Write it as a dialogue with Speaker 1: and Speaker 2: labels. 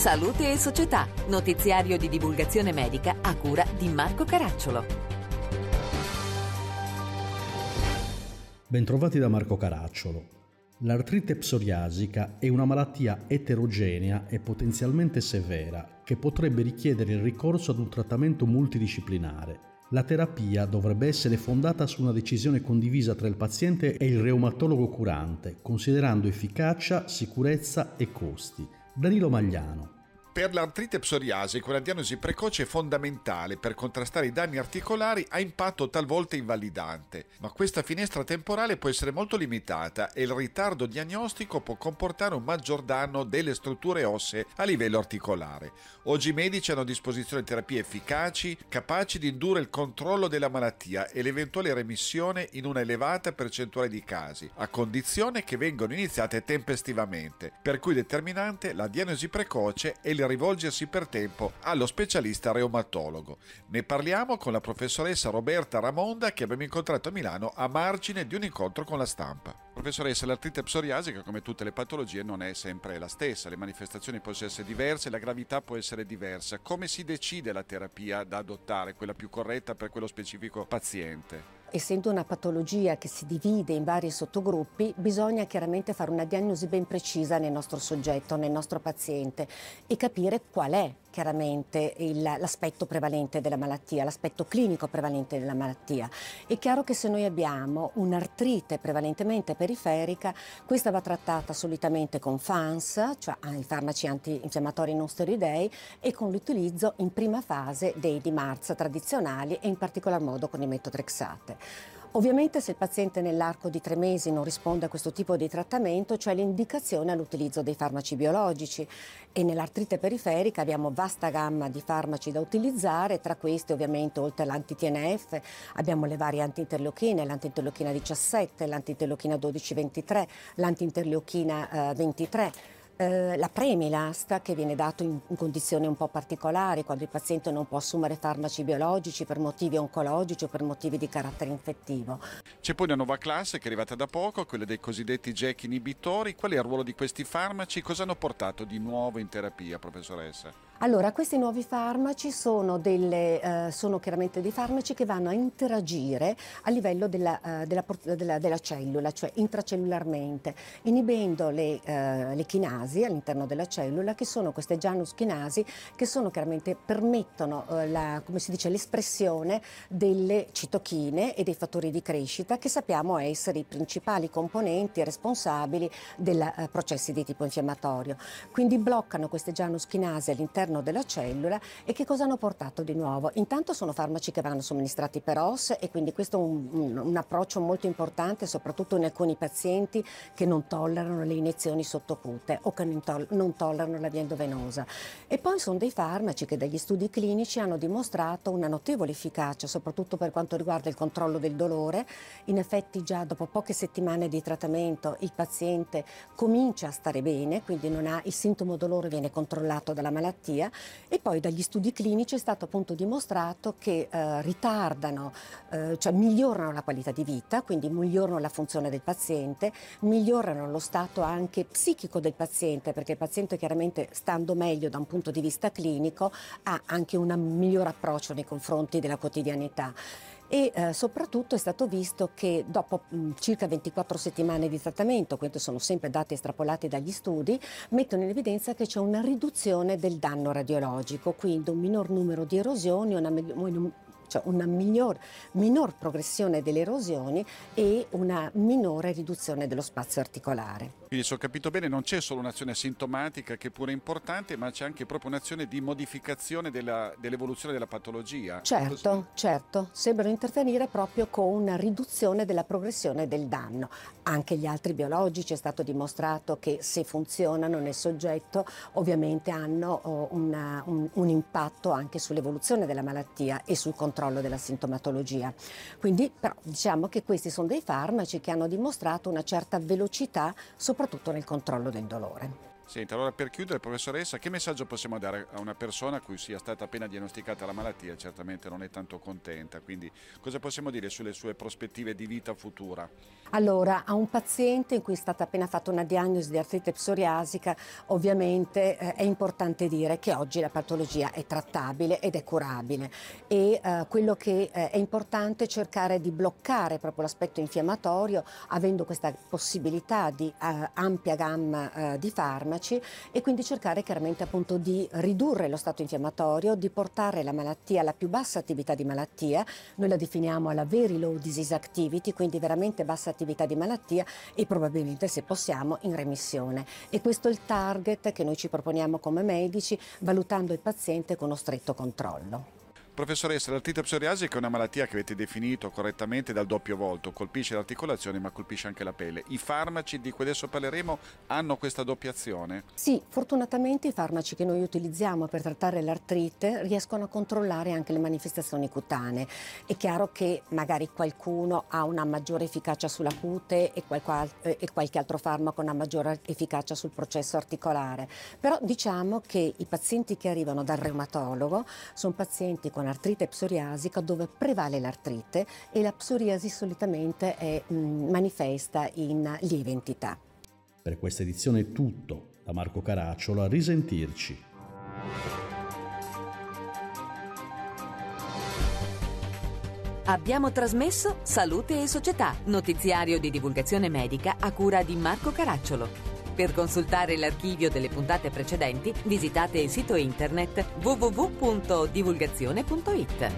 Speaker 1: Salute e Società, notiziario di divulgazione medica a cura di Marco Caracciolo.
Speaker 2: Bentrovati da Marco Caracciolo. L'artrite psoriasica è una malattia eterogenea e potenzialmente severa che potrebbe richiedere il ricorso ad un trattamento multidisciplinare la terapia dovrebbe essere fondata su una decisione condivisa tra il paziente e il reumatologo curante, considerando efficacia, sicurezza e costi. Danilo Magliano,
Speaker 3: per l'artrite psoriasica una diagnosi precoce è fondamentale per contrastare i danni articolari a impatto talvolta invalidante, ma questa finestra temporale può essere molto limitata e il ritardo diagnostico può comportare un maggior danno delle strutture ossee a livello articolare. Oggi i medici hanno a disposizione terapie efficaci, capaci di indurre il controllo della malattia e l'eventuale remissione in una elevata percentuale di casi, a condizione che vengano iniziate tempestivamente, per cui determinante la diagnosi precoce e il meglio rivolgersi per tempo allo specialista reumatologo. Ne parliamo con la professoressa Roberta Ramonda che abbiamo incontrato a Milano a margine di un incontro con la stampa. Professoressa, l'artrite psoriasica, come tutte le patologie, non è sempre la stessa, le manifestazioni possono essere diverse, la gravità può essere diversa. Come si decide la terapia da adottare, quella più corretta per quello specifico paziente?
Speaker 4: Essendo una patologia che si divide in vari sottogruppi, bisogna chiaramente fare una diagnosi ben precisa nel nostro soggetto, nel nostro paziente e capire qual è chiaramente il, l'aspetto prevalente della malattia, l'aspetto clinico prevalente della malattia. È chiaro che se noi abbiamo un'artrite prevalentemente periferica, questa va trattata solitamente con FANS, cioè i farmaci antinfiammatori non steroidei, e con l'utilizzo in prima fase dei DMARS tradizionali e in particolar modo con i metotrexate. Ovviamente se il paziente nell'arco di tre mesi non risponde a questo tipo di trattamento c'è l'indicazione all'utilizzo dei farmaci biologici. E nell'artrite periferica abbiamo vasta gamma di farmaci da utilizzare, tra questi ovviamente oltre all'anti-TNF abbiamo le varie anti-interleuchine, l'anti-interleuchina 17, l'anti-interleuchina 12-23, l'anti-interleuchina eh, 23 eh, la premilast che viene dato in, in, condizioni un po' particolari quando il paziente non può assumere farmaci biologici per motivi oncologici o per motivi di carattere infettivo.
Speaker 3: C'è poi una nuova classe che è arrivata da poco, quella dei cosiddetti JAK inibitori. Qual è il ruolo di questi farmaci? Cosa hanno portato di nuovo in terapia, professoressa?
Speaker 4: Allora, questi nuovi farmaci sono, delle, eh, sono, chiaramente dei farmaci che vanno a interagire a livello della, uh, della, della, della cellula, cioè intracellularmente, inibendo le, uh, le, chinasi all'interno della cellula, che sono queste Janus chinasi, che sono chiaramente permettono uh, la, dice, l'espressione delle citochine e dei fattori di crescita, che sappiamo essere i principali componenti responsabili dei processi di tipo infiammatorio. Quindi bloccano queste Janus chinasi all'interno all'interno della cellula e che cosa hanno portato di nuovo? Intanto sono farmaci che vanno somministrati per OS e quindi questo è un, un, un approccio molto importante soprattutto in alcuni pazienti che non tollerano le iniezioni sottocute o che non, to- non tollerano la via endovenosa. E poi sono dei farmaci che dagli studi clinici hanno dimostrato una notevole efficacia soprattutto per quanto riguarda il controllo del dolore. In effetti già dopo poche settimane di trattamento il paziente comincia a stare bene, quindi non ha il sintomo dolore viene controllato dalla malattia malattia e poi dagli studi clinici è stato appunto dimostrato che eh, ritardano, eh, cioè migliorano la qualità di vita, quindi migliorano la funzione del paziente, migliorano lo stato anche psichico del paziente, perché il paziente chiaramente stando meglio da un punto di vista clinico ha anche un miglior approccio nei confronti della quotidianità e eh, soprattutto è stato visto che dopo mh, circa 24 settimane di trattamento, questi sono sempre dati estrapolati dagli studi, mettono in evidenza che c'è una riduzione del danno radiologico, quindi un minor numero di erosioni, una, cioè una miglior, minor progressione delle erosioni e una minore riduzione dello spazio articolare.
Speaker 3: Quindi se ho capito bene non c'è solo un'azione sintomatica che pure è importante, ma c'è anche proprio un'azione di modificazione della, dell'evoluzione della patologia.
Speaker 4: Certo, Così. certo, sembrano intervenire proprio con una riduzione della progressione del danno. Anche gli altri biologici è stato dimostrato che se funzionano nel soggetto ovviamente hanno oh, una, un, un impatto anche sull'evoluzione della malattia e sul controllo controllo della sintomatologia. Quindi però diciamo che questi sono dei farmaci che hanno dimostrato una certa velocità soprattutto nel controllo del dolore.
Speaker 3: Senti, allora per chiudere, professoressa, che messaggio possiamo dare a una persona a cui sia stata appena diagnosticata la malattia? Certamente non è tanto contenta, quindi cosa possiamo dire sulle sue prospettive di vita futura?
Speaker 4: Allora, a un paziente in cui è stata appena fatta una diagnosi di artrite psoriasica, ovviamente eh, è importante dire che oggi la patologia è trattabile ed è curabile e eh, quello che eh, è importante è cercare di bloccare proprio l'aspetto infiammatorio avendo questa possibilità di eh, ampia gamma eh, di farmaci farmaci e quindi cercare chiaramente appunto di ridurre lo stato infiammatorio, di portare la malattia alla più bassa attività di malattia, noi la definiamo alla very low disease activity, quindi veramente bassa attività di malattia e probabilmente se possiamo in remissione. E questo è il target che noi ci proponiamo come medici valutando il paziente con uno stretto controllo.
Speaker 3: Professoressa, l'artrite psoriasica è una malattia che avete definito correttamente dal doppio volto, colpisce le articolazioni ma colpisce anche la pelle. I farmaci di cui adesso parleremo hanno questa doppia azione?
Speaker 4: Sì, fortunatamente i farmaci che noi utilizziamo per trattare l'artrite riescono a controllare anche le manifestazioni cutanee. È chiaro che magari qualcuno ha una maggiore efficacia sulla cute e, e qualche altro farmaco ha una maggiore efficacia sul processo articolare, però diciamo che i pazienti che arrivano dal reumatologo sono pazienti con artrite psoriasica dove prevale l'artrite e la psoriasi solitamente è mh, mm, manifesta in lieve entità.
Speaker 2: Per questa edizione è tutto. Da Marco Caracciolo a risentirci.
Speaker 1: Abbiamo trasmesso Salute e Società, notiziario di divulgazione medica a cura di Marco Caracciolo. Per consultare l'archivio delle puntate precedenti visitate il sito internet www.divulgazione.it.